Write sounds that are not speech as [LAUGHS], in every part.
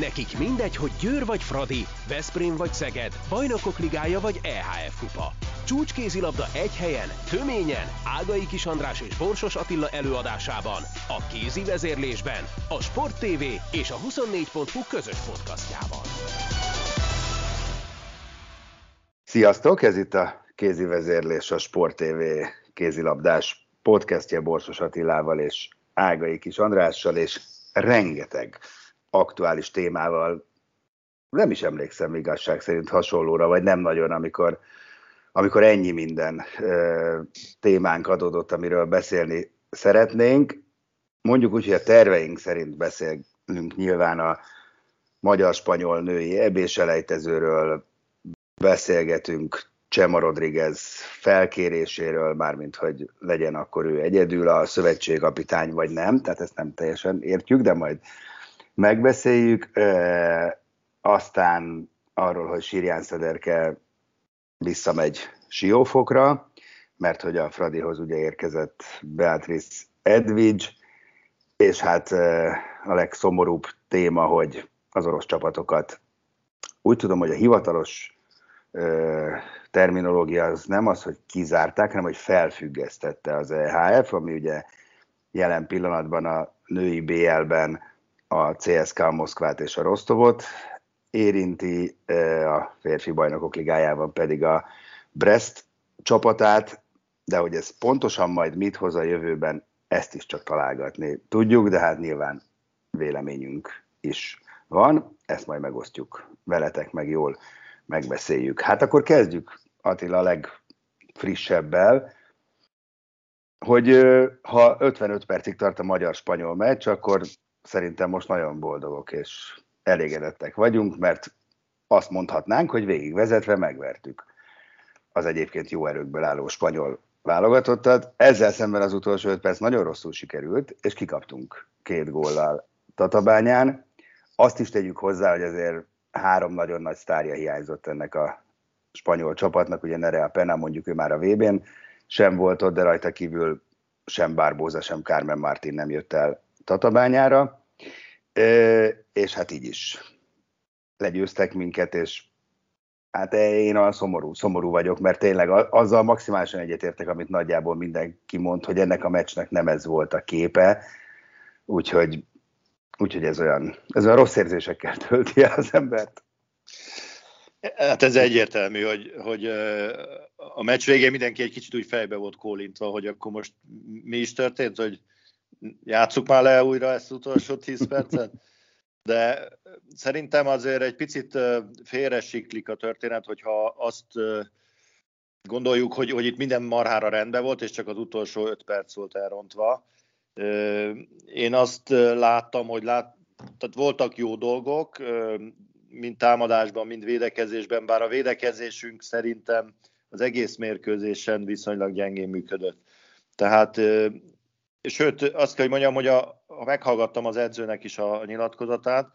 Nekik mindegy, hogy Győr vagy Fradi, Veszprém vagy Szeged, Bajnokok Ligája vagy EHF Kupa. Csúcskézilabda egy helyen, töményen, Ágai Kis András és Borsos Attila előadásában, a kézi vezérlésben, a Sport TV és a 24.hu közös podcastjában. Sziasztok, ez itt a kézi vezérlés, a Sport TV kézilabdás podcastje Borsos Attilával és Ágai Kis Andrással, és rengeteg aktuális témával nem is emlékszem igazság szerint hasonlóra, vagy nem nagyon, amikor, amikor ennyi minden ö, témánk adódott, amiről beszélni szeretnénk. Mondjuk úgy, hogy a terveink szerint beszélünk nyilván a magyar-spanyol női ebéselejtezőről, beszélgetünk Csema Rodriguez felkéréséről, mármint hogy legyen akkor ő egyedül a szövetségkapitány, vagy nem, tehát ezt nem teljesen értjük, de majd megbeszéljük. Aztán arról, hogy Sirján Szederke visszamegy Siófokra, mert hogy a Fradihoz ugye érkezett Beatrice Edvidge, és hát a legszomorúbb téma, hogy az orosz csapatokat úgy tudom, hogy a hivatalos terminológia az nem az, hogy kizárták, hanem hogy felfüggesztette az EHF, ami ugye jelen pillanatban a női BL-ben a CSK Moszkvát és a Rostovot érinti, a férfi bajnokok ligájában pedig a Brest csapatát, de hogy ez pontosan majd mit hoz a jövőben, ezt is csak találgatni tudjuk, de hát nyilván véleményünk is van, ezt majd megosztjuk veletek, meg jól megbeszéljük. Hát akkor kezdjük Attila a legfrissebbel, hogy ha 55 percig tart a magyar-spanyol meccs, akkor szerintem most nagyon boldogok és elégedettek vagyunk, mert azt mondhatnánk, hogy végigvezetve megvertük az egyébként jó erőkből álló spanyol válogatottat. Ezzel szemben az utolsó öt perc nagyon rosszul sikerült, és kikaptunk két góllal Tatabányán. Azt is tegyük hozzá, hogy azért három nagyon nagy sztárja hiányzott ennek a spanyol csapatnak, ugye Nerea Pena mondjuk ő már a VB-n sem volt ott, de rajta kívül sem Barbóza, sem Carmen Martin nem jött el Tatabányára, és hát így is legyőztek minket, és hát én olyan szomorú, szomorú vagyok, mert tényleg azzal maximálisan egyetértek, amit nagyjából mindenki mond, hogy ennek a meccsnek nem ez volt a képe, úgyhogy, úgyhogy ez olyan, ez olyan rossz érzésekkel tölti az embert. Hát ez egyértelmű, hogy, hogy a meccs végén mindenki egy kicsit úgy fejbe volt kólintva, hogy akkor most mi is történt, hogy játsszuk már le újra ezt utolsó 10 percet. De szerintem azért egy picit félre siklik a történet, hogyha azt gondoljuk, hogy, hogy itt minden marhára rendben volt, és csak az utolsó 5 perc volt elrontva. Én azt láttam, hogy lát, tehát voltak jó dolgok, mind támadásban, mind védekezésben, bár a védekezésünk szerintem az egész mérkőzésen viszonylag gyengén működött. Tehát sőt, azt kell, hogy mondjam, hogy a, ha meghallgattam az edzőnek is a nyilatkozatát,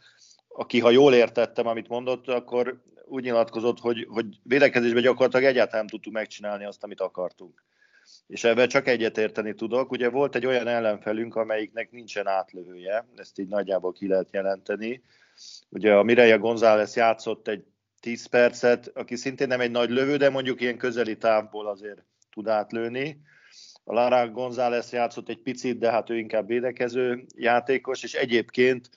aki, ha jól értettem, amit mondott, akkor úgy nyilatkozott, hogy, hogy védekezésben gyakorlatilag egyáltalán nem tudtuk megcsinálni azt, amit akartunk. És ebben csak egyet érteni tudok. Ugye volt egy olyan ellenfelünk, amelyiknek nincsen átlövője, ezt így nagyjából ki lehet jelenteni. Ugye a Mireia González játszott egy 10 percet, aki szintén nem egy nagy lövő, de mondjuk ilyen közeli távból azért tud átlőni. A Lara González játszott egy picit, de hát ő inkább védekező játékos, és egyébként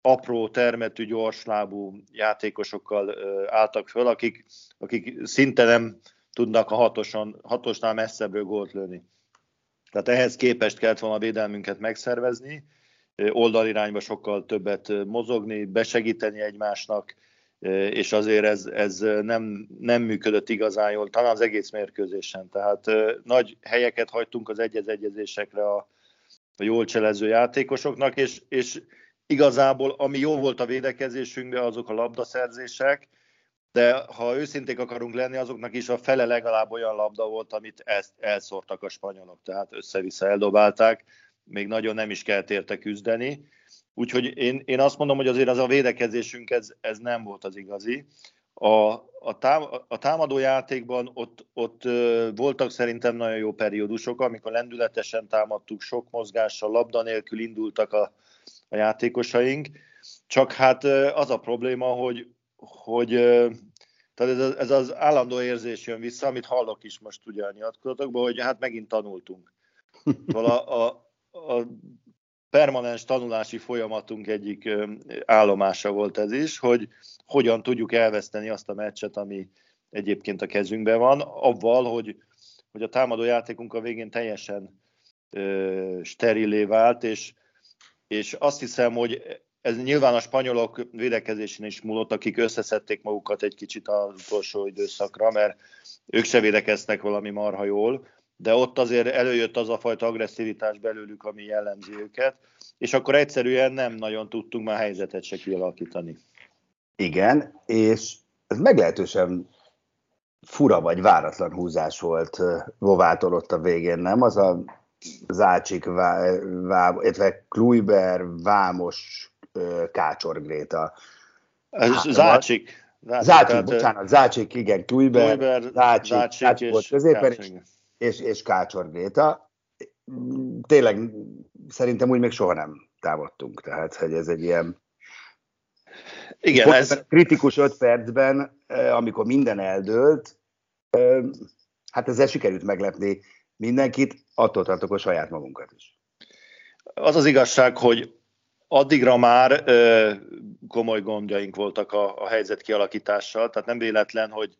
apró termetű, gyorslábú játékosokkal álltak föl, akik, akik szinte nem tudnak a hatoson, hatosnál messzebbről gólt lőni. Tehát ehhez képest kellett volna a védelmünket megszervezni, oldalirányba sokkal többet mozogni, besegíteni egymásnak, és azért ez, ez nem, nem működött igazán jól, talán az egész mérkőzésen. Tehát nagy helyeket hagytunk az egyez-egyezésekre a, a jól cselező játékosoknak, és, és igazából ami jó volt a védekezésünkben, azok a labdaszerzések, de ha őszinték akarunk lenni, azoknak is a fele legalább olyan labda volt, amit ezt elszórtak a spanyolok, tehát össze-vissza eldobálták, még nagyon nem is kellett érte küzdeni. Úgyhogy én, én azt mondom, hogy azért az a védekezésünk ez, ez nem volt az igazi. A, a, tám, a támadó játékban ott, ott voltak szerintem nagyon jó periódusok, amikor lendületesen támadtuk, sok mozgással, labda nélkül indultak a, a játékosaink, csak hát az a probléma, hogy, hogy tehát ez, ez az állandó érzés jön vissza, amit hallok is most ugye a nyilatkozatokban, hogy hát megint tanultunk. Szóval a, a, a permanens tanulási folyamatunk egyik állomása volt ez is, hogy hogyan tudjuk elveszteni azt a meccset, ami egyébként a kezünkben van, avval, hogy, hogy a támadó játékunk a végén teljesen ö, sterilé vált, és, és azt hiszem, hogy ez nyilván a spanyolok védekezésén is múlott, akik összeszedték magukat egy kicsit az utolsó időszakra, mert ők se védekeztek valami marha jól, de ott azért előjött az a fajta agresszivitás belőlük, ami jellemzi őket, és akkor egyszerűen nem nagyon tudtunk már helyzetet se kialakítani. Igen, és ez meglehetősen fura vagy váratlan húzás volt Vovától ott a végén, nem? Az a Zácsik, Vá, Vá, illetve Kluiber, Vámos, Kácsor Gréta. Zácsik. Zácsik, Zácsik bocsánat, Zácsik, igen, Kluiber, Kluiber Zácsik, Zácsik, Zácsik volt középen, és, és, és Kácsor Gréta. Tényleg szerintem úgy még soha nem támadtunk, tehát hogy ez egy ilyen igen, ez... kritikus öt percben, amikor minden eldőlt, hát ezzel sikerült meglepni mindenkit, attól tartok a saját magunkat is. Az az igazság, hogy addigra már ö, komoly gondjaink voltak a, a helyzet kialakítással, tehát nem véletlen, hogy,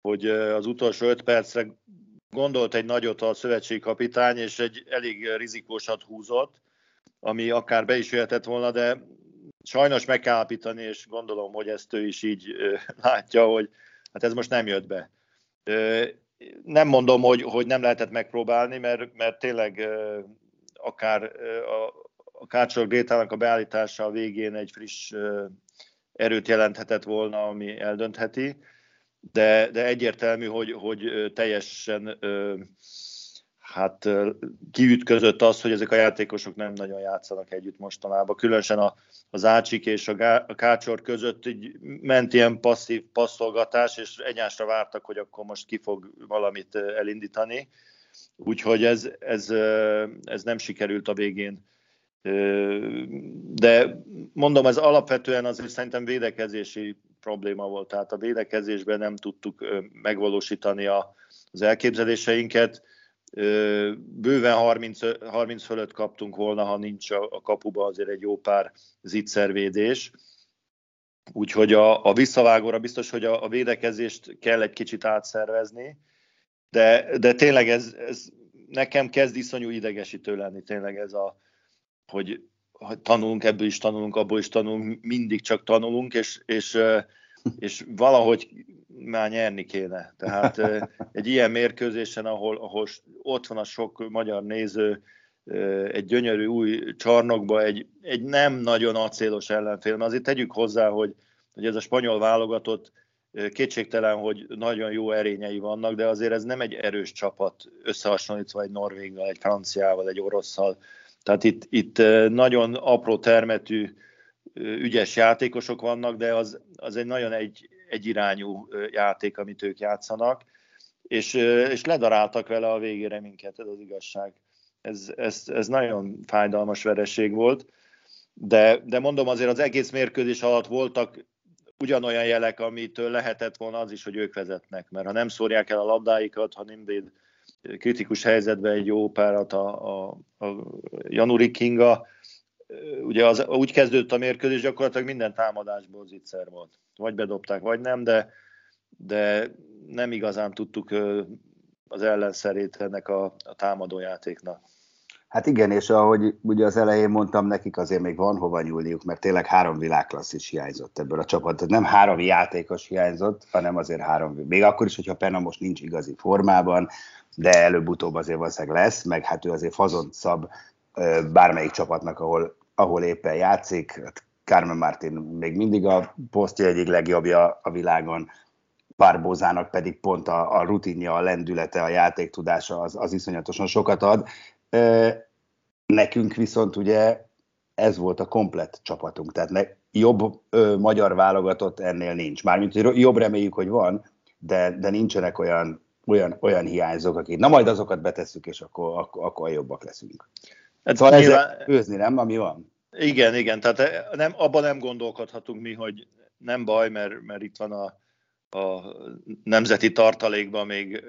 hogy az utolsó öt percre gondolt egy nagyot a szövetségi kapitány, és egy elég rizikósat húzott, ami akár be is jöhetett volna, de sajnos meg kell állapítani, és gondolom, hogy ezt ő is így [LAUGHS] látja, hogy hát ez most nem jött be. Nem mondom, hogy, hogy nem lehetett megpróbálni, mert, mert tényleg akár a, a Kácsor Grétának a beállítása a végén egy friss erőt jelenthetett volna, ami eldöntheti, de, de egyértelmű, hogy, hogy teljesen hát kiütközött az, hogy ezek a játékosok nem nagyon játszanak együtt mostanában. Különösen a, az Ácsik és a, Gá, a Kácsor között így ment ilyen passzív passzolgatás, és egyásra vártak, hogy akkor most ki fog valamit elindítani. Úgyhogy ez, ez, ez nem sikerült a végén de mondom, ez alapvetően azért szerintem védekezési probléma volt, tehát a védekezésben nem tudtuk megvalósítani az elképzeléseinket. Bőven 30, 30 fölött kaptunk volna, ha nincs a kapuba azért egy jó pár zicservédés. Úgyhogy a, a visszavágóra biztos, hogy a, a védekezést kell egy kicsit átszervezni, de, de tényleg ez, ez nekem kezd iszonyú idegesítő lenni tényleg ez a, hogy tanulunk, ebből is tanulunk, abból is tanulunk, mindig csak tanulunk, és, és, [LAUGHS] és valahogy már nyerni kéne. Tehát egy ilyen mérkőzésen, ahol, ahol ott van a sok magyar néző, egy gyönyörű új csarnokba, egy, egy nem nagyon acélos ellenfél, mert azért tegyük hozzá, hogy, hogy ez a spanyol válogatott kétségtelen, hogy nagyon jó erényei vannak, de azért ez nem egy erős csapat összehasonlítva egy norvéggal, egy franciával, egy orosszal. Tehát itt, itt nagyon apró termetű, ügyes játékosok vannak, de az, az egy nagyon egy, egyirányú játék, amit ők játszanak, és, és ledaráltak vele a végére minket, ez az igazság. Ez, ez, ez nagyon fájdalmas vereség volt, de, de mondom azért az egész mérkőzés alatt voltak ugyanolyan jelek, amitől lehetett volna az is, hogy ők vezetnek, mert ha nem szórják el a labdáikat, ha nem véd kritikus helyzetben egy jó párat a, a, a Januri Kinga. Ugye az, úgy kezdődött a mérkőzés, gyakorlatilag minden támadásból zicser volt. Vagy bedobták, vagy nem, de, de nem igazán tudtuk az ellenszerét ennek a, a támadójátéknak. Hát igen, és ahogy ugye az elején mondtam, nekik azért még van hova nyúlniuk, mert tényleg három világklasszis hiányzott ebből a csapatból. Nem három játékos hiányzott, hanem azért három. Még akkor is, hogyha Penna most nincs igazi formában, de előbb-utóbb azért valószínűleg lesz, meg hát ő azért szab bármelyik csapatnak, ahol, ahol éppen játszik. Hát Carmen Martin még mindig a posztja egyik legjobbja a világon, Barbózának pedig pont a, a rutinja, a lendülete, a játéktudása az, az iszonyatosan sokat ad. Nekünk viszont ugye ez volt a komplett csapatunk, tehát ne, jobb ö, magyar válogatott ennél nincs. Mármint jobb reméljük, hogy van, de, de nincsenek olyan olyan, olyan hiányzók, akik, na majd azokat betesszük, és akkor, akkor, akkor jobbak leszünk. Hát szóval nyilván... ezzel főzni, nem, ami van? Igen, igen, tehát nem, abban nem gondolkodhatunk mi, hogy nem baj, mert, mert itt van a, a nemzeti tartalékban még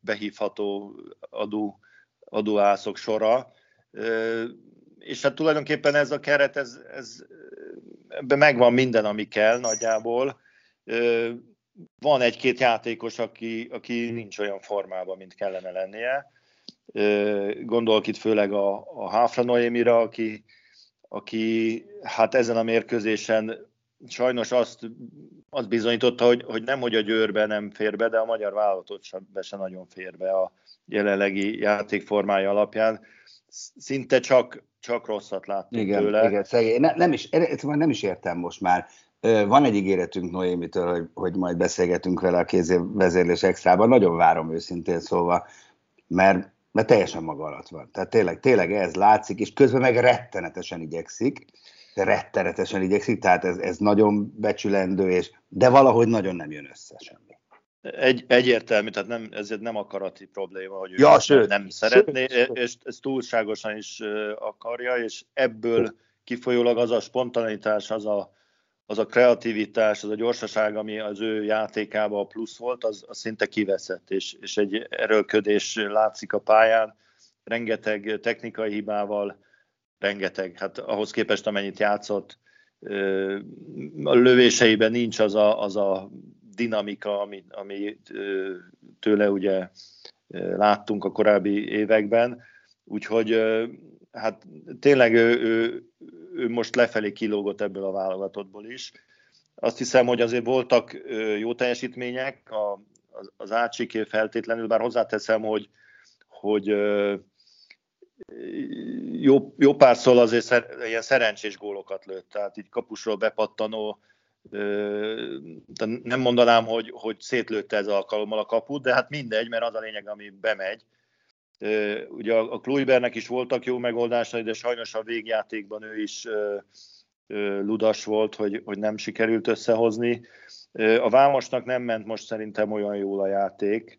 behívható adó, adóászok sora. És hát tulajdonképpen ez a keret, ez, ez, ebben megvan minden, ami kell nagyjából. Van egy-két játékos, aki, aki nincs olyan formában, mint kellene lennie. Gondolok itt főleg a, a Háfra Noémira, aki, aki hát ezen a mérkőzésen sajnos azt, azt bizonyította, hogy, hogy nem, hogy a Győrbe nem fér be, de a magyar vállalatot sem, be se nagyon fér be a jelenlegi játékformája alapján. Szinte csak, csak rosszat láttunk igen, tőle. Igen, szegény. Ne, nem, is, nem is értem most már. Van egy ígéretünk Noémitől, hogy, hogy majd beszélgetünk vele a kézvezérlés extrában. Nagyon várom őszintén szóval, mert, mert teljesen maga alatt van. Tehát tényleg, tényleg ez látszik, és közben meg rettenetesen igyekszik rettenetesen igyekszik, tehát ez, ez nagyon becsülendő, és, de valahogy nagyon nem jön össze semmi. Egy, egyértelmű, tehát nem, ez nem akarati probléma, hogy ja, ő sőt, nem szeretné, sőt, és ez túlságosan is akarja, és ebből kifolyólag az a spontanitás, az a, az a kreativitás, az a gyorsaság, ami az ő játékában a plusz volt, az, az szinte kiveszett, és, és egy erőlködés látszik a pályán, rengeteg technikai hibával, rengeteg, hát ahhoz képest amennyit játszott, a lövéseiben nincs az a, az a dinamika, ami, ami tőle ugye láttunk a korábbi években, úgyhogy hát tényleg ő, ő, ő most lefelé kilógott ebből a válogatottból is. Azt hiszem, hogy azért voltak jó teljesítmények, a, az Ácsiké feltétlenül, bár hozzáteszem, hogy, hogy jó, jó párszor azért szer, ilyen szerencsés gólokat lőtt, tehát így kapusról bepattanó, de nem mondanám, hogy, hogy szétlőtte ez alkalommal a kaput, de hát mindegy, mert az a lényeg, ami bemegy. Ugye a Kluibernek is voltak jó megoldásai, de sajnos a végjátékban ő is ludas volt, hogy, hogy nem sikerült összehozni. A Vámosnak nem ment most szerintem olyan jól a játék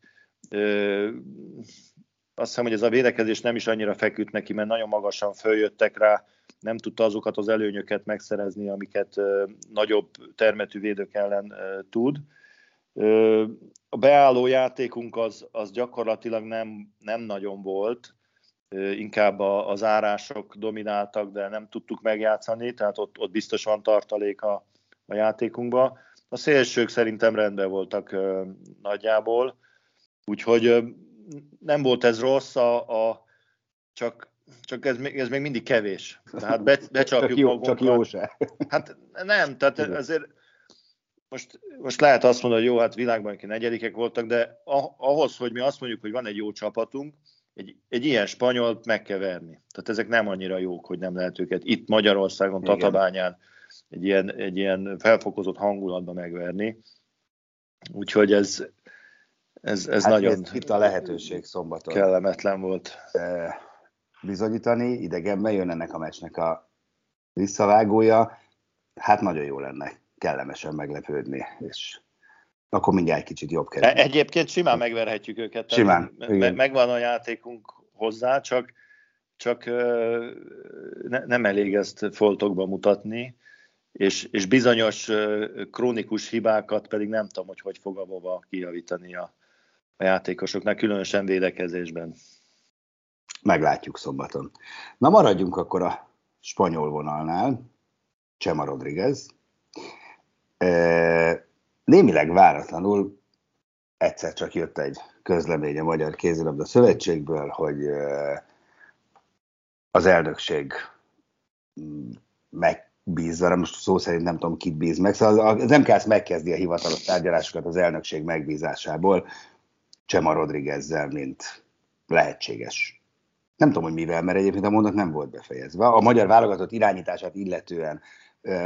azt hiszem, hogy ez a védekezés nem is annyira feküdt neki, mert nagyon magasan följöttek rá, nem tudta azokat az előnyöket megszerezni, amiket nagyobb termetű védők ellen tud. A beálló játékunk az, az gyakorlatilag nem, nem nagyon volt, inkább a, az árások domináltak, de nem tudtuk megjátszani, tehát ott, ott biztos van tartalék a, a játékunkba. A szélsők szerintem rendben voltak nagyjából, úgyhogy nem volt ez rossz, a, a, csak, csak ez, ez még mindig kevés. Tehát be, [LAUGHS] becsapjuk csak jó, magunkat. Csak jó se. [LAUGHS] Hát nem, tehát ezért most, most lehet azt mondani, hogy jó, hát világban negyedikek voltak, de ahhoz, hogy mi azt mondjuk, hogy van egy jó csapatunk, egy, egy ilyen spanyolt meg kell verni. Tehát ezek nem annyira jók, hogy nem lehet őket itt Magyarországon, Igen. Tatabányán egy ilyen, egy ilyen felfokozott hangulatban megverni. Úgyhogy ez, ez, ez hát nagyon itt a lehetőség szombaton. Kellemetlen volt. Bizonyítani, idegenben jön ennek a meccsnek a visszavágója, hát nagyon jó lenne kellemesen meglepődni, és akkor mindjárt egy kicsit jobb kerül. E, egyébként simán megverhetjük őket. Simán. Me- megvan a játékunk hozzá, csak, csak ne, nem elég ezt foltokba mutatni, és, és bizonyos krónikus hibákat pedig nem tudom, hogy hogy fog a Vova kijavítani a, a játékosoknál, különösen védekezésben. Meglátjuk szombaton. Na maradjunk akkor a spanyol vonalnál, Csema Rodriguez. Némileg váratlanul egyszer csak jött egy közlemény a Magyar Kézilabda Szövetségből, hogy az elnökség megbízza, most szó szerint nem tudom, kit bíz meg, szóval az MKS megkezdi a hivatalos tárgyalásokat az elnökség megbízásából, Csema Rodriguezzel, mint lehetséges. Nem tudom, hogy mivel, mert egyébként a mondat nem volt befejezve. A magyar válogatott irányítását illetően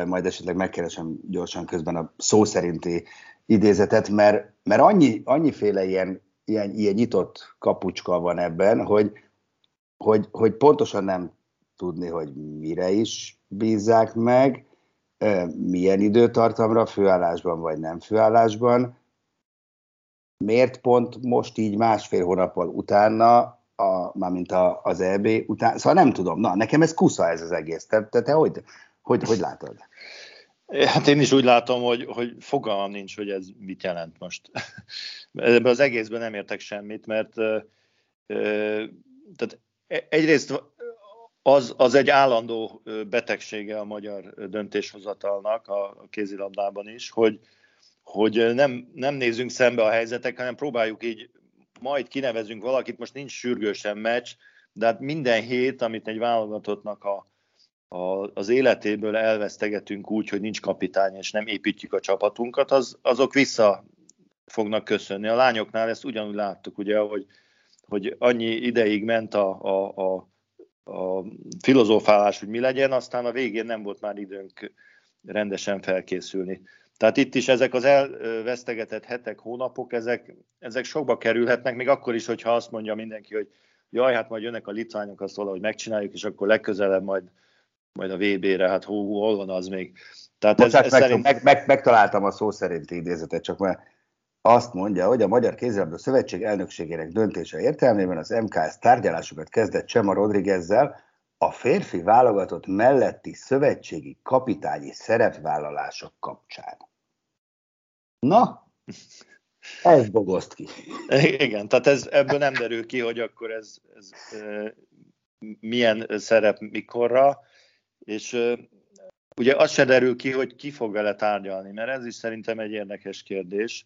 majd esetleg megkeresem gyorsan közben a szó szerinti idézetet, mert, mert annyi, annyiféle ilyen, ilyen, ilyen nyitott kapucska van ebben, hogy, hogy, hogy pontosan nem tudni, hogy mire is bízzák meg, milyen időtartamra, főállásban vagy nem főállásban, miért pont most így másfél hónappal utána a, mármint a, az EB után, szóval nem tudom, na, nekem ez kusza ez az egész, te, te, te hogy, hogy, hogy látod? Hát én is úgy látom, hogy, hogy fogalmam nincs, hogy ez mit jelent most. [LAUGHS] Ebben az egészben nem értek semmit, mert tehát e, egyrészt az, az egy állandó betegsége a magyar döntéshozatalnak a kézilabdában is, hogy, hogy nem, nem nézzünk szembe a helyzetek, hanem próbáljuk így, majd kinevezünk valakit, most nincs sürgősen meccs, de hát minden hét, amit egy válogatottnak a, a, az életéből elvesztegetünk úgy, hogy nincs kapitány, és nem építjük a csapatunkat, az, azok vissza fognak köszönni. A lányoknál ezt ugyanúgy láttuk, ugye, hogy, hogy annyi ideig ment a, a, a, a filozófálás, hogy mi legyen, aztán a végén nem volt már időnk rendesen felkészülni. Tehát itt is ezek az elvesztegetett hetek, hónapok, ezek, ezek sokba kerülhetnek, még akkor is, hogyha azt mondja mindenki, hogy jaj, hát majd jönnek a litványok, azt valahogy megcsináljuk, és akkor legközelebb majd, majd a VB-re, hát hú, hol van az még. Tehát ez, ez meg, szerint... meg, meg, megtaláltam a szó szerinti idézetet, csak mert azt mondja, hogy a Magyar Kézilabda Szövetség elnökségének döntése értelmében az MKS tárgyalásokat kezdett Csema Rodriguezzel a férfi válogatott melletti szövetségi kapitányi szerepvállalások kapcsán. Na, ez bogozt ki. [LAUGHS] Igen, tehát ez, ebből nem derül ki, hogy akkor ez, ez e, milyen szerep mikorra, és e, ugye az se derül ki, hogy ki fog vele tárgyalni, mert ez is szerintem egy érdekes kérdés,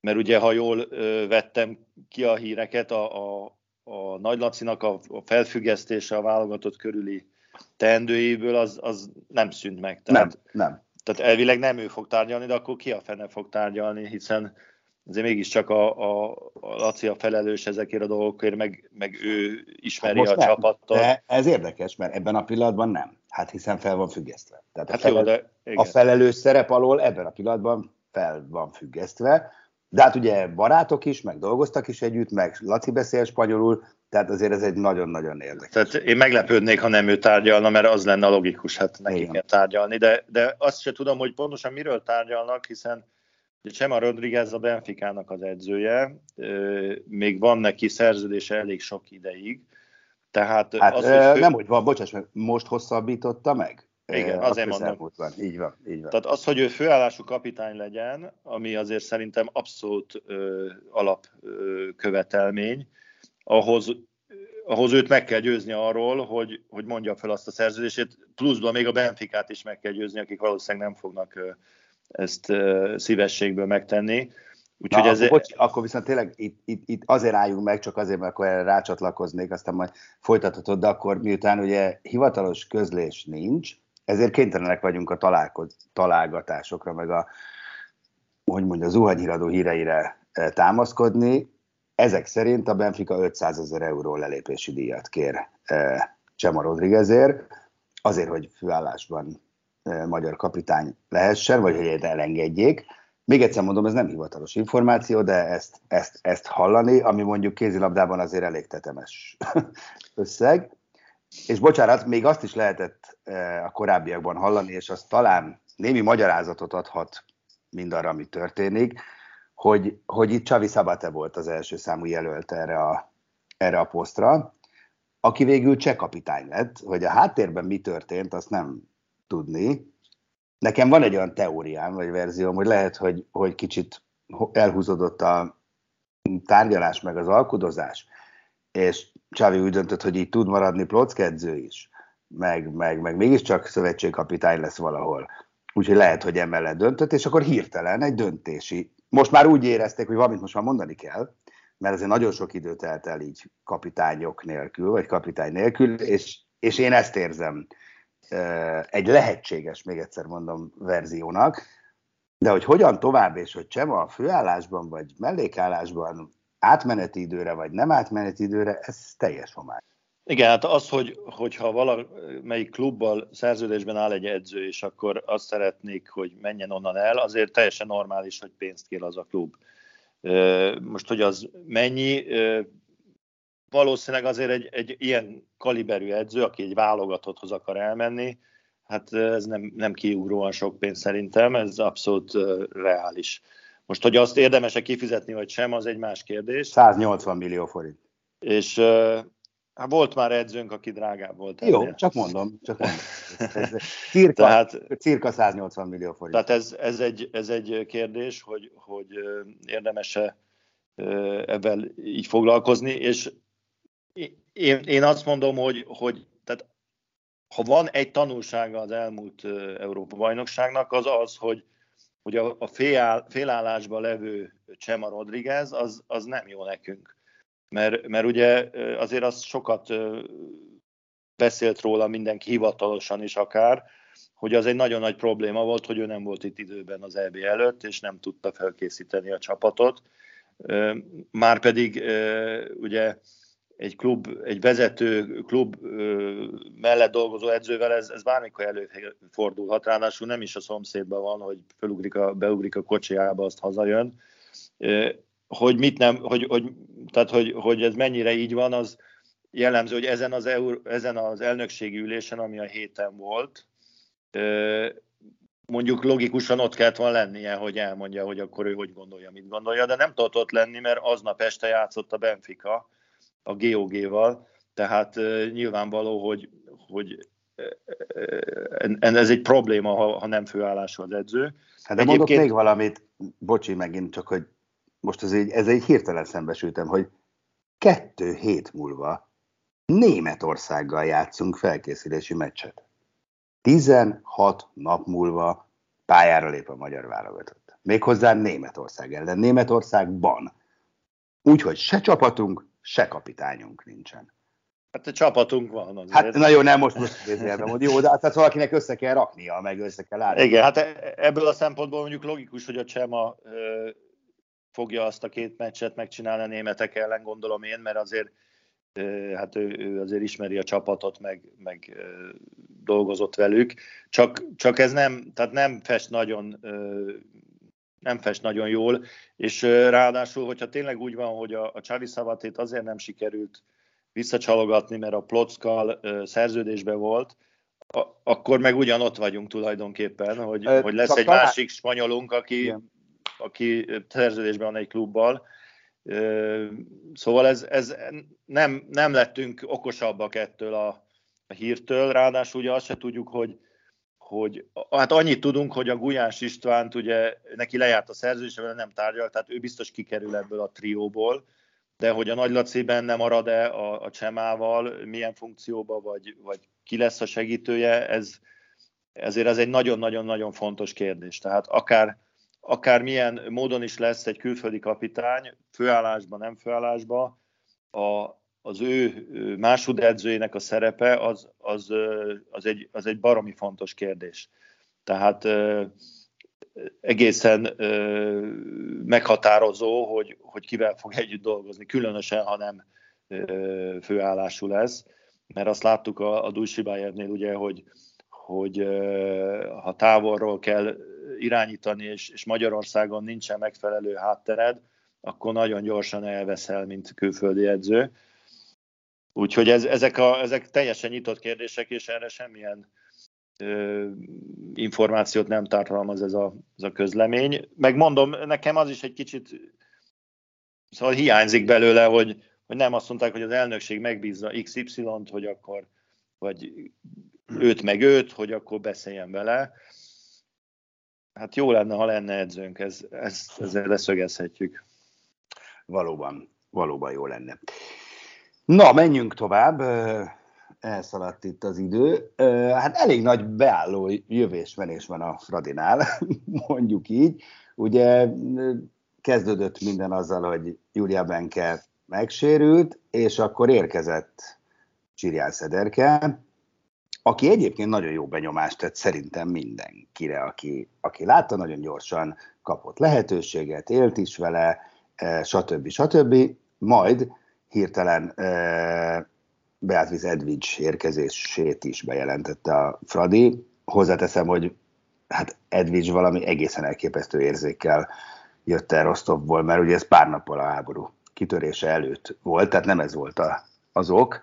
mert ugye, ha jól e, vettem ki a híreket, a, a, a Nagy Lacinak a, a felfüggesztése a válogatott körüli teendőjéből az, az nem szűnt meg. Tehát, nem, nem tehát elvileg nem ő fog tárgyalni, de akkor ki a fene fog tárgyalni, hiszen azért mégiscsak a, a, a Laci a felelős ezekért a dolgokért, meg, meg ő ismeri hát a nem, csapattal. De ez érdekes, mert ebben a pillanatban nem. Hát hiszen fel van függesztve. Tehát hát a, felel, jó, de, igen. a felelős szerep alól ebben a pillanatban fel van függesztve. De hát ugye barátok is, meg dolgoztak is együtt, meg Laci beszél spanyolul, tehát azért ez egy nagyon-nagyon érdekes. Tehát én meglepődnék, ha nem ő tárgyalna, mert az lenne logikus, hát neki kell tárgyalni, de, de azt se tudom, hogy pontosan miről tárgyalnak, hiszen Csema Rodriguez a Benficának az edzője, még van neki szerződése elég sok ideig, tehát hát, az, hogy fő... nem úgy van, bocsáss meg, most hosszabbította meg? Igen, azért mondom. Van. Így van, így van. Tehát az, hogy ő főállású kapitány legyen, ami azért szerintem abszolút ö, alapkövetelmény, ahhoz, ahhoz őt meg kell győzni arról, hogy, hogy mondja fel azt a szerződését, pluszban még a Benficát is meg kell győzni, akik valószínűleg nem fognak ezt szívességből megtenni. Úgyhogy Na, ez... akkor, bocs, akkor viszont tényleg itt, itt, itt azért álljunk meg, csak azért, mert akkor erre rácsatlakoznék, aztán majd folytathatod, de akkor miután ugye hivatalos közlés nincs, ezért kénytelenek vagyunk a találkoz, találgatásokra, meg a, hogy mondja, zuhanyhíradó híreire támaszkodni. Ezek szerint a Benfica 500 ezer euró lelépési díjat kér e, Csema Rodriguezért, azért, hogy főállásban e, magyar kapitány lehessen, vagy hogy elengedjék. Még egyszer mondom, ez nem hivatalos információ, de ezt, ezt, ezt hallani, ami mondjuk kézilabdában azért elég tetemes [LAUGHS] összeg. És bocsánat, még azt is lehetett a korábbiakban hallani, és az talán némi magyarázatot adhat mindarra, ami történik, hogy, hogy itt Csavi Szabate volt az első számú jelölt erre a, erre a posztra, aki végül cseh kapitány lett, hogy a háttérben mi történt, azt nem tudni. Nekem van egy olyan teóriám, vagy verzióm, hogy lehet, hogy, hogy kicsit elhúzódott a tárgyalás, meg az alkudozás, és Csavi úgy döntött, hogy így tud maradni plockedző is, meg, meg, meg mégiscsak szövetségkapitány lesz valahol. Úgyhogy lehet, hogy emellett döntött, és akkor hirtelen egy döntési most már úgy érezték, hogy valamit most már mondani kell, mert azért nagyon sok idő telt el így kapitányok nélkül, vagy kapitány nélkül, és, és én ezt érzem egy lehetséges, még egyszer mondom, verziónak, de hogy hogyan tovább, és hogy Csema a főállásban, vagy mellékállásban átmeneti időre, vagy nem átmeneti időre, ez teljes homály. Igen, hát az, hogy, hogyha valamelyik klubbal szerződésben áll egy edző, és akkor azt szeretnék, hogy menjen onnan el, azért teljesen normális, hogy pénzt kér az a klub. Most, hogy az mennyi, valószínűleg azért egy, egy ilyen kaliberű edző, aki egy válogatotthoz akar elmenni, hát ez nem, nem kiugróan sok pénz szerintem, ez abszolút reális. Most, hogy azt érdemes-e kifizetni, vagy sem, az egy más kérdés. 180 millió forint. És hát volt már edzőnk, aki drágább volt. Jó, ennél. csak mondom, csak mondom. [LAUGHS] Ez, cirka, tehát, cirka 180 millió forint. Tehát ez, ez, egy, ez egy kérdés, hogy, hogy érdemese ebben így foglalkozni, és én, én azt mondom, hogy, hogy tehát, ha van egy tanulsága az elmúlt Európa bajnokságnak, az az, hogy, hogy a, a féláll, félállásban levő Csema Rodriguez, az, az nem jó nekünk. Mert, mert ugye azért az sokat beszélt róla mindenki hivatalosan is akár, hogy az egy nagyon nagy probléma volt, hogy ő nem volt itt időben az EB előtt, és nem tudta felkészíteni a csapatot. Márpedig ugye egy klub, egy vezető klub mellett dolgozó edzővel ez, ez bármikor előfordulhat, ráadásul nem is a szomszédban van, hogy felugrik a, beugrik a kocsiába, azt hazajön. Hogy mit nem, hogy, hogy, tehát hogy, hogy ez mennyire így van, az jellemző, hogy ezen az, EU, ezen az elnökségi ülésen, ami a héten volt, mondjuk logikusan ott kellett volna lennie, hogy elmondja, hogy akkor ő hogy gondolja, mit gondolja, de nem tudott ott lenni, mert aznap este játszott a Benfica, a GOG-val, tehát nyilvánvaló, hogy, hogy ez egy probléma, ha, ha nem főállású az edző. Hát de Egyébként... mondok még valamit, bocsi megint, csak hogy most ez egy, ez egy hirtelen szembesültem, hogy kettő hét múlva Németországgal játszunk felkészülési meccset. 16 nap múlva pályára lép a magyar válogatott. Méghozzá Németország ellen, Németországban. Úgyhogy se csapatunk, se kapitányunk nincsen. Hát a csapatunk van azért. Hát na jó, nem most most kérdezem, hogy jó, de hát tehát valakinek össze kell raknia, meg össze kell állni. Igen, hát e- ebből a szempontból mondjuk logikus, hogy a Csema ö, fogja azt a két meccset megcsinálni a németek ellen, gondolom én, mert azért hát ő, ő azért ismeri a csapatot, meg, meg dolgozott velük. Csak, csak ez nem, tehát nem fest nagyon nem fest nagyon jól, és ráadásul, hogyha tényleg úgy van, hogy a, a Csavi Szavatét azért nem sikerült visszacsalogatni, mert a Plockal szerződésben volt, a, akkor meg ugyanott vagyunk tulajdonképpen, hogy, Ö, hogy lesz egy talán... másik spanyolunk, aki, aki szerződésben van egy klubbal. Szóval ez, ez nem, nem lettünk okosabbak ettől a, a hírtől, ráadásul ugye azt se tudjuk, hogy, hogy hát annyit tudunk, hogy a Gulyás Istvánt ugye neki lejárt a szerződés, vele nem tárgyal, tehát ő biztos kikerül ebből a trióból, de hogy a Nagy Laci benne marad-e a, a Csemával, milyen funkcióba, vagy, vagy ki lesz a segítője, ez, ezért ez egy nagyon-nagyon-nagyon fontos kérdés. Tehát akár, akár milyen módon is lesz egy külföldi kapitány, főállásban, nem főállásban, a, az ő másodedzőjének a szerepe az, az, az, egy, az egy baromi fontos kérdés. Tehát egészen meghatározó, hogy, hogy kivel fog együtt dolgozni, különösen, ha nem főállású lesz, mert azt láttuk a, a Dulci Bayernnél, ugye, hogy, hogy ha távolról kell irányítani, és, és Magyarországon nincsen megfelelő háttered, akkor nagyon gyorsan elveszel, mint külföldi edző. Úgyhogy ez, ezek, a, ezek teljesen nyitott kérdések, és erre semmilyen ö, információt nem tartalmaz ez a, ez a közlemény. Megmondom, nekem az is egy kicsit szóval hiányzik belőle, hogy, hogy nem azt mondták, hogy az elnökség megbízza XY-t, hogy akkor, vagy őt meg őt, hogy akkor beszéljen vele. Hát jó lenne, ha lenne edzőnk, ez, ez, ezzel leszögezhetjük. Valóban, valóban jó lenne. Na, menjünk tovább. Elszaladt itt az idő. Hát elég nagy beálló jövésmenés van a Fradinál, [LAUGHS] mondjuk így. Ugye kezdődött minden azzal, hogy Julia Benke megsérült, és akkor érkezett Csirján Szederke, aki egyébként nagyon jó benyomást tett szerintem mindenkire, aki, aki látta, nagyon gyorsan kapott lehetőséget, élt is vele, stb. stb. Majd hirtelen Beatrice Edvics érkezését is bejelentette a Fradi. Hozzáteszem, hogy hát Edvics valami egészen elképesztő érzékkel jött el Rostovból, mert ugye ez pár nappal a háború kitörése előtt volt, tehát nem ez volt a, az ok.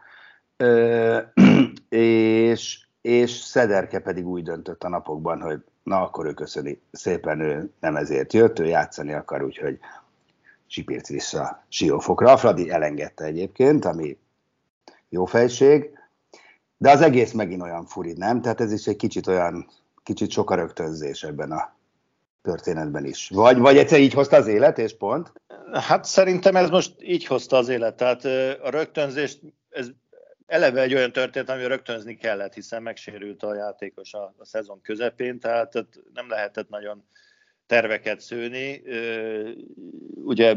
[CLEARS THROAT] És, és Szederke pedig úgy döntött a napokban, hogy na akkor ő köszöni szépen, ő nem ezért jött, ő játszani akar, úgyhogy Sipirc vissza Siófokra. A Fradi elengedte egyébként, ami jó fejség, de az egész megint olyan furid, nem? Tehát ez is egy kicsit olyan, kicsit sok a rögtönzés ebben a történetben is. Vagy, vagy egyszer így hozta az élet, és pont? Hát szerintem ez most így hozta az élet. Tehát a rögtönzést, ez eleve egy olyan történet, ami rögtönzni kellett, hiszen megsérült a játékos a, a szezon közepén, tehát nem lehetett nagyon terveket szőni. Ugye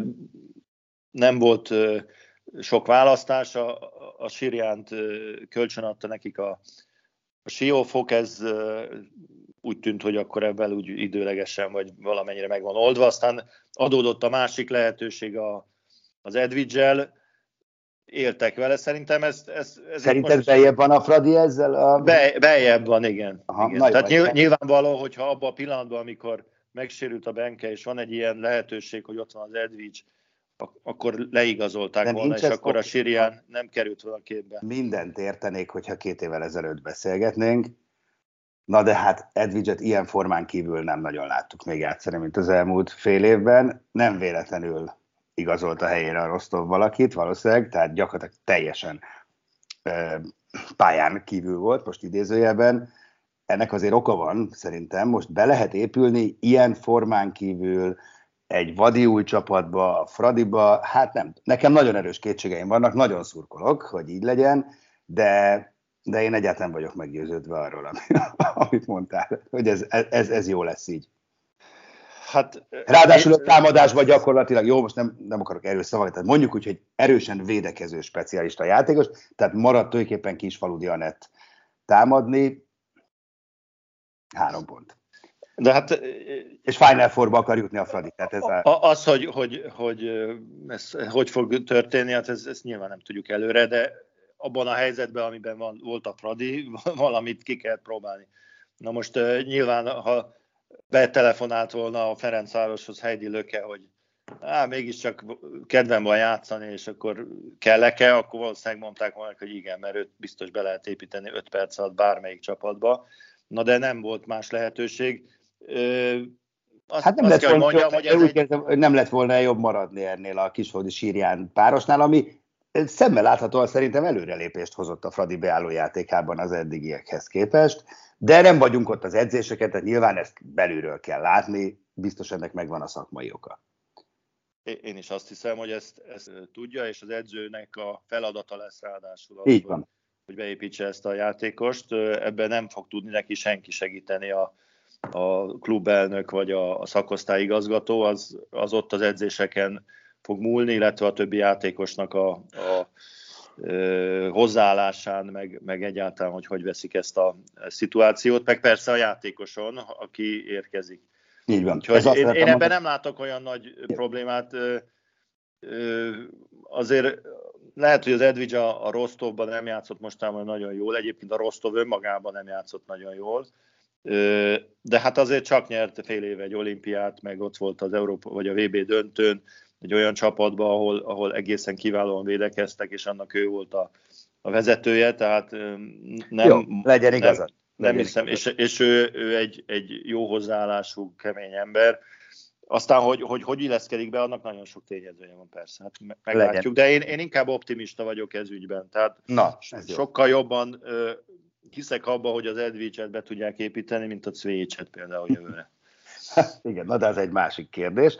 nem volt sok választás, a, a Siriánt kölcsön adta nekik a, a Siófok, ez úgy tűnt, hogy akkor ebben úgy időlegesen vagy valamennyire meg van oldva. Aztán adódott a másik lehetőség a, az Edwiggel, éltek vele. Szerintem ez... ez, ez Szerinted most... bejebb van a Fradi ezzel? A... Be, bejebb van, igen. Aha, igen. Tehát nyilv, nyilvánvaló, hogyha abban a pillanatban, amikor megsérült a Benke, és van egy ilyen lehetőség, hogy ott van az Edwidge, akkor leigazolták De volna, és akkor a Sirian nem került volna képbe. Mindent értenék, hogyha két évvel ezelőtt beszélgetnénk. Na de hát Edwidge-et ilyen formán kívül nem nagyon láttuk még játszani, mint az elmúlt fél évben. Nem véletlenül igazolt a helyére a Rostov valakit, valószínűleg, tehát gyakorlatilag teljesen ö, pályán kívül volt, most idézőjelben. Ennek azért oka van, szerintem. Most be lehet épülni ilyen formán kívül egy vadi új csapatba, a Fradiba, hát nem. Nekem nagyon erős kétségeim vannak, nagyon szurkolok, hogy így legyen, de, de én egyáltalán vagyok meggyőződve arról, [LAUGHS] amit mondtál, hogy ez, ez, ez jó lesz így. Hát, Ráadásul a támadásban gyakorlatilag, jó, most nem, nem akarok erős szavakat, tehát mondjuk úgy, hogy erősen védekező specialista játékos, tehát maradt tulajdonképpen Kisfaludi Anett támadni, három pont. De hát, és Final Four-ba akar jutni a Fradi. Tehát ez a... Az, hogy, hogy, hogy ez hogy fog történni, hát ez, ezt nyilván nem tudjuk előre, de abban a helyzetben, amiben van, volt a Fradi, [LAUGHS] valamit ki kell próbálni. Na most nyilván, ha betelefonált volna a Ferencvároshoz Heidi Löke, hogy á, mégiscsak kedvem van játszani, és akkor kellek-e, akkor valószínűleg mondták volna, hogy igen, mert őt biztos be lehet építeni 5 perc alatt bármelyik csapatba. Na de nem volt más lehetőség. Ö, azt, hát nem, azt lett volna, mondjam, hogy ez egy... kérdezem, nem lett volna jobb maradni ennél a kisföldi sírján párosnál, ami szemmel láthatóan szerintem előrelépést hozott a Fradi beálló játékában az eddigiekhez képest. De nem vagyunk ott az edzéseket, tehát nyilván ezt belülről kell látni, biztos ennek megvan a szakmai oka. Én is azt hiszem, hogy ezt, ezt tudja, és az edzőnek a feladata lesz ráadásul. Az, Így van. Hogy beépítse ezt a játékost. Ebben nem fog tudni neki senki segíteni a, a klubelnök vagy a, a szakosztályigazgató, az, az ott az edzéseken fog múlni, illetve a többi játékosnak a, a hozzáállásán, meg, meg egyáltalán, hogy hogy veszik ezt a szituációt, meg persze a játékoson, aki érkezik. Így van. Úgyhogy én, én ebben nem látok olyan nagy problémát. Azért lehet, hogy az Edwidge a, a Rostovban nem játszott mostában nagyon jól, egyébként a Rostov önmagában nem játszott nagyon jól, de hát azért csak nyert fél éve egy olimpiát, meg ott volt az Európa vagy a VB döntőn, egy olyan csapatba, ahol, ahol egészen kiválóan védekeztek, és annak ő volt a, a vezetője, tehát nem... Jó, legyen igazad. Nem, nem hiszem, és, és ő, ő egy, egy jó hozzáállású, kemény ember. Aztán, hogy, hogy hogy illeszkedik be, annak nagyon sok tényezője van persze, hát meglátjuk. Legyen. De én, én inkább optimista vagyok ez ügyben. Tehát Na, ez sokkal jó. jobban ö, hiszek abba, hogy az Edvicset be tudják építeni, mint a Cvécset például jövőre. [LAUGHS] Igen, na de ez egy másik kérdés.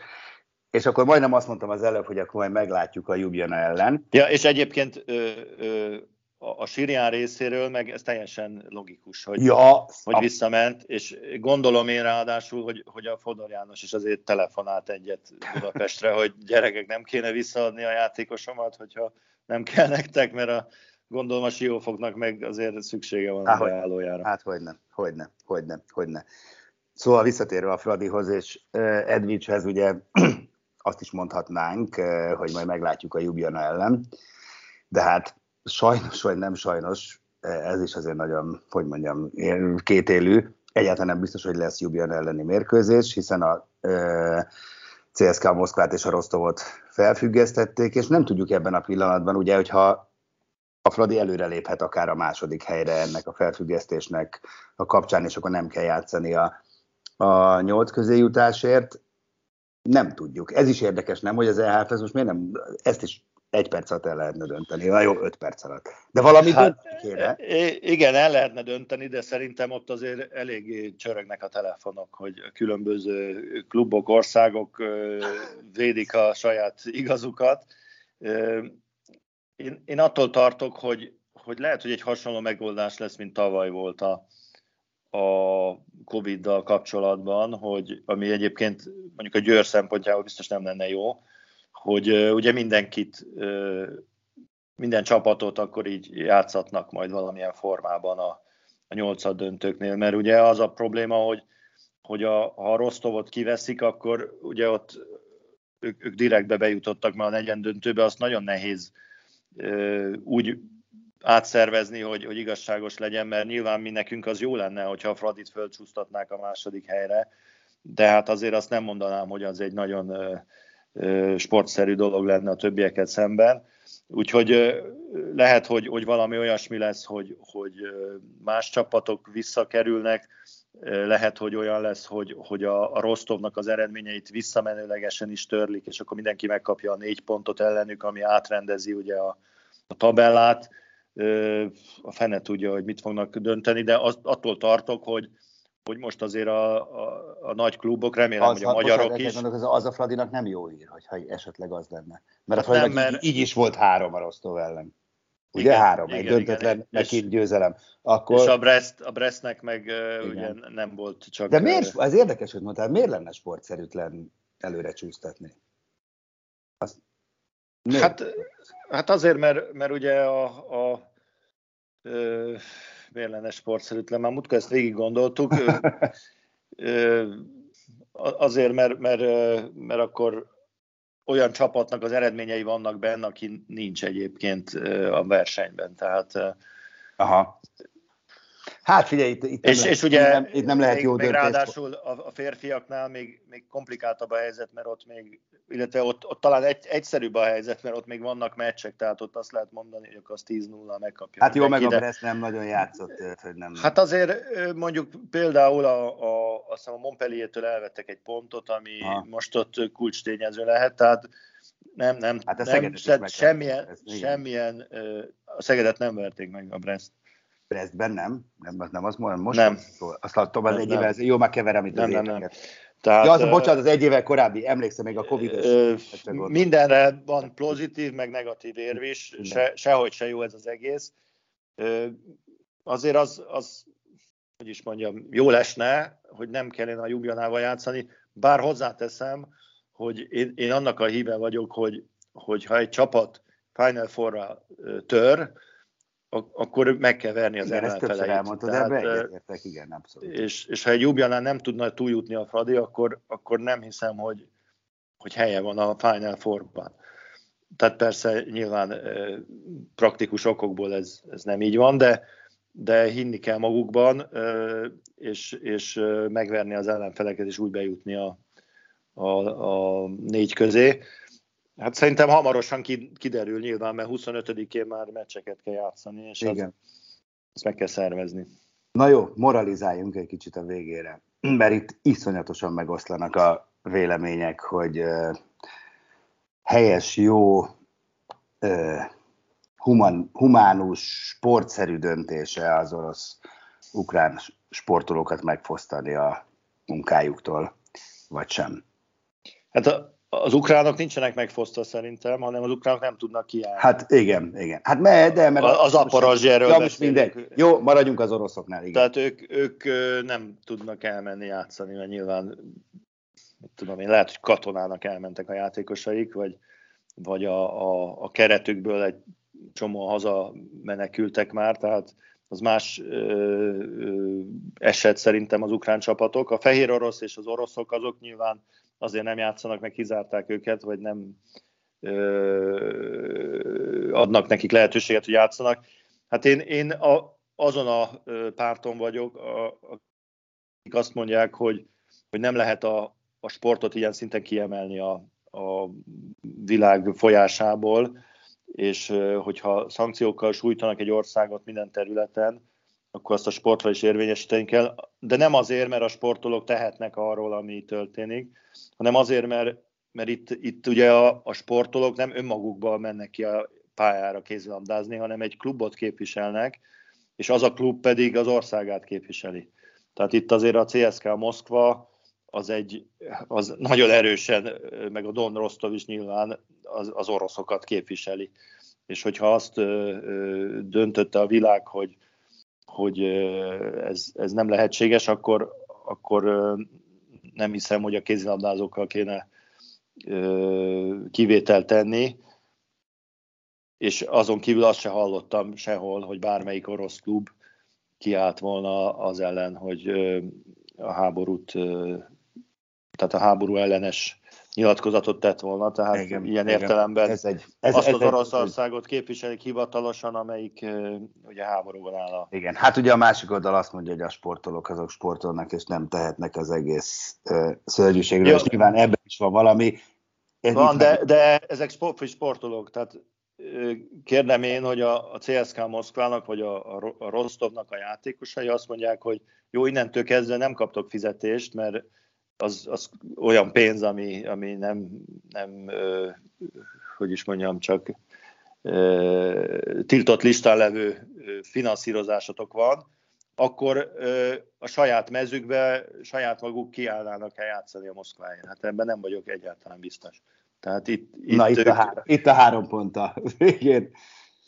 És akkor majdnem azt mondtam az előbb, hogy akkor majd meglátjuk a Jubjana ellen. Ja, és egyébként ö, ö, a Sirián részéről meg ez teljesen logikus, hogy, ja, hogy visszament, és gondolom én ráadásul, hogy, hogy a Fodor János is azért telefonált egyet Budapestre, hogy gyerekek nem kéne visszaadni a játékosomat, hogyha nem kell nektek, mert a, gondolom a Siófoknak meg azért szüksége van Há, a beállójára. Hát hogy nem, hogy nem, hogy nem, hogy nem. Szóval visszatérve a Fradihoz és Edvicshez, ugye azt is mondhatnánk, eh, hogy majd meglátjuk a Jubjana ellen, de hát sajnos vagy nem sajnos, eh, ez is azért nagyon, hogy mondjam, kétélű. Egyáltalán nem biztos, hogy lesz Jubjana elleni mérkőzés, hiszen a e, CSK Moszkvát és a Rostovot felfüggesztették, és nem tudjuk ebben a pillanatban, ugye, hogyha a Fradi előreléphet akár a második helyre ennek a felfüggesztésnek a kapcsán, és akkor nem kell játszani a, a nyolc közé jutásért Nem tudjuk. Ez is érdekes, nem, hogy az EHF ez most miért nem, ezt is egy perc alatt el lehetne dönteni, na jó, öt perc alatt. De valami hát, kéne. Igen, el lehetne dönteni, de szerintem ott azért eléggé csörögnek a telefonok, hogy a különböző klubok, országok védik a saját igazukat. Én, én attól tartok, hogy, hogy lehet, hogy egy hasonló megoldás lesz, mint tavaly volt a, a Covid-dal kapcsolatban, hogy ami egyébként mondjuk a Győr szempontjából biztos nem lenne jó, hogy ugye mindenkit, minden csapatot akkor így játszatnak majd valamilyen formában a, a nyolcad döntőknél, mert ugye az a probléma, hogy, hogy a, ha a Rostovot kiveszik, akkor ugye ott ők, ők direktbe bejutottak, mert a negyen döntőbe azt nagyon nehéz úgy átszervezni, hogy, hogy igazságos legyen, mert nyilván mi nekünk az jó lenne, hogyha a Fradit fölcsúsztatnák a második helyre, de hát azért azt nem mondanám, hogy az egy nagyon sportszerű dolog lenne a többieket szemben. Úgyhogy lehet, hogy, hogy valami olyasmi lesz, hogy, hogy más csapatok visszakerülnek, lehet, hogy olyan lesz, hogy, hogy a, a Rostovnak az eredményeit visszamenőlegesen is törlik, és akkor mindenki megkapja a négy pontot ellenük, ami átrendezi ugye a, a tabellát. A fene tudja, hogy mit fognak dönteni, de az, attól tartok, hogy, hogy most azért a, a, a nagy klubok, remélem, az, hogy a magyarok is... Mondok, az, az a Fradinak nem jó ír, hogyha esetleg az lenne. Mert a Fradinak nem, mert... így, így is volt három a Rostov ellen. Ugye igen, három, igen, egy döntetlen, igen. meg két győzelem. Akkor... És a, Brest, a Brestnek meg igen. ugye nem volt csak... De miért, ez érdekes, hogy mondtál, miért lenne sportszerűtlen előre csúsztatni? Azt... Hát, hát azért, mert, mert ugye a, a, a miért lenne sportszerűtlen? Már múltkor ezt végig gondoltuk. azért, mert, mert, mert akkor olyan csapatnak az eredményei vannak benne, aki nincs egyébként a versenyben. Tehát Aha. Hát figyelj, itt, itt, és, nem, és ugye, nem, itt nem lehet még, jó még Ráadásul a, a férfiaknál még, még komplikáltabb a helyzet, mert ott még, illetve ott, ott talán egy, egyszerűbb a helyzet, mert ott még vannak meccsek, tehát ott azt lehet mondani, hogy az 10-0 megkapja. Hát jó, meg a Brest nem nagyon játszott, hogy nem. Hát azért mondjuk például a, a, azt a Montpellier-től elvettek egy pontot, ami ha. most ott kulcstényező lehet, tehát nem, nem, hát a nem, nem semmilyen, semmilyen, a Szegedet nem verték meg a Brest. Brestben nem? Nem, nem az most? Nem. Azt láttam, az egy évvel, jó, már keverem itt nem, az nem, nem. Tehát, ja, az, bocsánat, az egy évvel korábbi, emlékszem még a covid ö, Mindenre van pozitív, meg negatív érv is, se, sehogy se jó ez az egész. Ö, azért az, az, hogy is mondjam, jó lesne, hogy nem kellene a Jubjanával játszani, bár hozzáteszem, hogy én, én annak a híve vagyok, hogy, hogy ha egy csapat Final Four-ra tör, akkor meg kell verni az igen, ellenfeleit. elmondtad, Tehát, ebbe egyetértek, igen, abszolút. És, és ha egy Jubjanán nem tudna túljutni a Fradi, akkor, akkor nem hiszem, hogy, hogy helye van a Final Four-ban. Tehát persze nyilván praktikus okokból ez, ez nem így van, de, de hinni kell magukban, és, és megverni az ellenfeleket, és úgy bejutni a, a, a négy közé. Hát szerintem hamarosan kiderül nyilván, mert 25-én már meccseket kell játszani, és Igen. Az, ezt meg kell szervezni. Na jó, moralizáljunk egy kicsit a végére, mert itt iszonyatosan megoszlanak a vélemények, hogy uh, helyes, jó, uh, human, humánus, sportszerű döntése az orosz ukrán sportolókat megfosztani a munkájuktól, vagy sem. Hát a, az ukránok nincsenek megfosztva szerintem, hanem az ukránok nem tudnak kiállni. Hát igen, igen. Hát me, de, mert az aparazsérről ja, most. Jó, maradjunk az oroszoknál. Igen. Tehát ők, ők nem tudnak elmenni játszani, mert nyilván, mit tudom én, lehet, hogy katonának elmentek a játékosaik, vagy, vagy a, a, a keretükből egy csomó haza menekültek már, tehát az más ö, ö, eset szerintem az ukrán csapatok. A fehér orosz és az oroszok azok nyilván azért nem játszanak, meg kizárták őket, vagy nem ö, adnak nekik lehetőséget, hogy játszanak. Hát én, én a, azon a párton vagyok, a, akik azt mondják, hogy, hogy nem lehet a, a sportot ilyen szinten kiemelni a, a világ folyásából, és hogyha szankciókkal sújtanak egy országot minden területen, akkor azt a sportra is érvényesíteni kell, de nem azért, mert a sportolók tehetnek arról, ami történik, hanem azért, mert, mert itt, itt ugye a, a sportolók nem önmagukban mennek ki a pályára kézilabdázni, hanem egy klubot képviselnek, és az a klub pedig az országát képviseli. Tehát itt azért a CSK Moszkva az egy, az nagyon erősen, meg a Don Rostov is nyilván az, az oroszokat képviseli. És hogyha azt döntötte a világ, hogy, hogy ez, ez nem lehetséges, akkor, akkor nem hiszem, hogy a kézilabdázókkal kéne kivételt tenni, és azon kívül azt se hallottam sehol, hogy bármelyik orosz klub kiállt volna az ellen, hogy a háborút, tehát a háború ellenes nyilatkozatot tett volna, tehát igen, ilyen igen. értelemben ez egy, ez, azt ez az Oroszországot képviselik hivatalosan, amelyik ugye háborúban áll. A... Igen, hát ugye a másik oldal azt mondja, hogy a sportolók azok sportolnak, és nem tehetnek az egész uh, szörnyűségről, és nyilván ebben is van valami. Ez van, de, meg... de ezek sport, sportolók, tehát kérdem én, hogy a, a CSK Moszkvának, vagy a, a Rostovnak a játékosai azt mondják, hogy jó, innentől kezdve nem kaptok fizetést, mert az, az olyan pénz, ami, ami nem, nem ö, hogy is mondjam, csak ö, tiltott listán levő finanszírozásotok van, akkor ö, a saját mezükbe saját maguk kiállnának el játszani a Moszkváján. Hát ebben nem vagyok egyáltalán biztos. Tehát itt, itt, Na, itt, ők... a, há- itt a három pont a végén.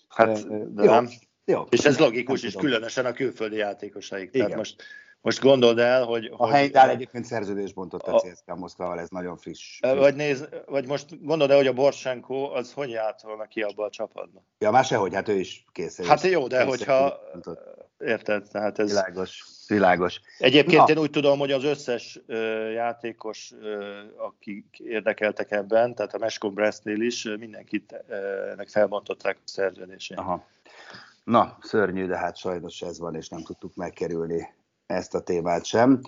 Hát, de jó, nem. Jó. És ez logikus is, különösen a külföldi játékosaik. Igen. Tehát most most gondold el, hogy... A Heidál egyébként szerződés bontott a CSKA Moszkvával, ez nagyon friss. Vagy, néz, vagy most gondold el, hogy a Borsenko, az hogy volna ki abba a csapatba? Ja, már sehogy, hát ő is kész. Hát jó, de hogyha... Érted? Tehát ez... Világos, világos. Egyébként Na. én úgy tudom, hogy az összes uh, játékos, uh, akik érdekeltek ebben, tehát a Meskon Brestnél is mindenkit felbontották a szerződését. Aha. Na, szörnyű, de hát sajnos ez van, és nem tudtuk megkerülni ezt a témát sem.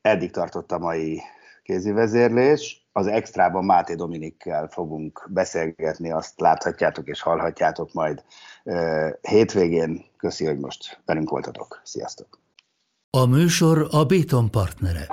Eddig tartott a mai kézi vezérlés. Az extrában Máté Dominikkel fogunk beszélgetni, azt láthatjátok és hallhatjátok majd hétvégén. Köszi, hogy most velünk voltatok. Sziasztok! A műsor a Béton partnere.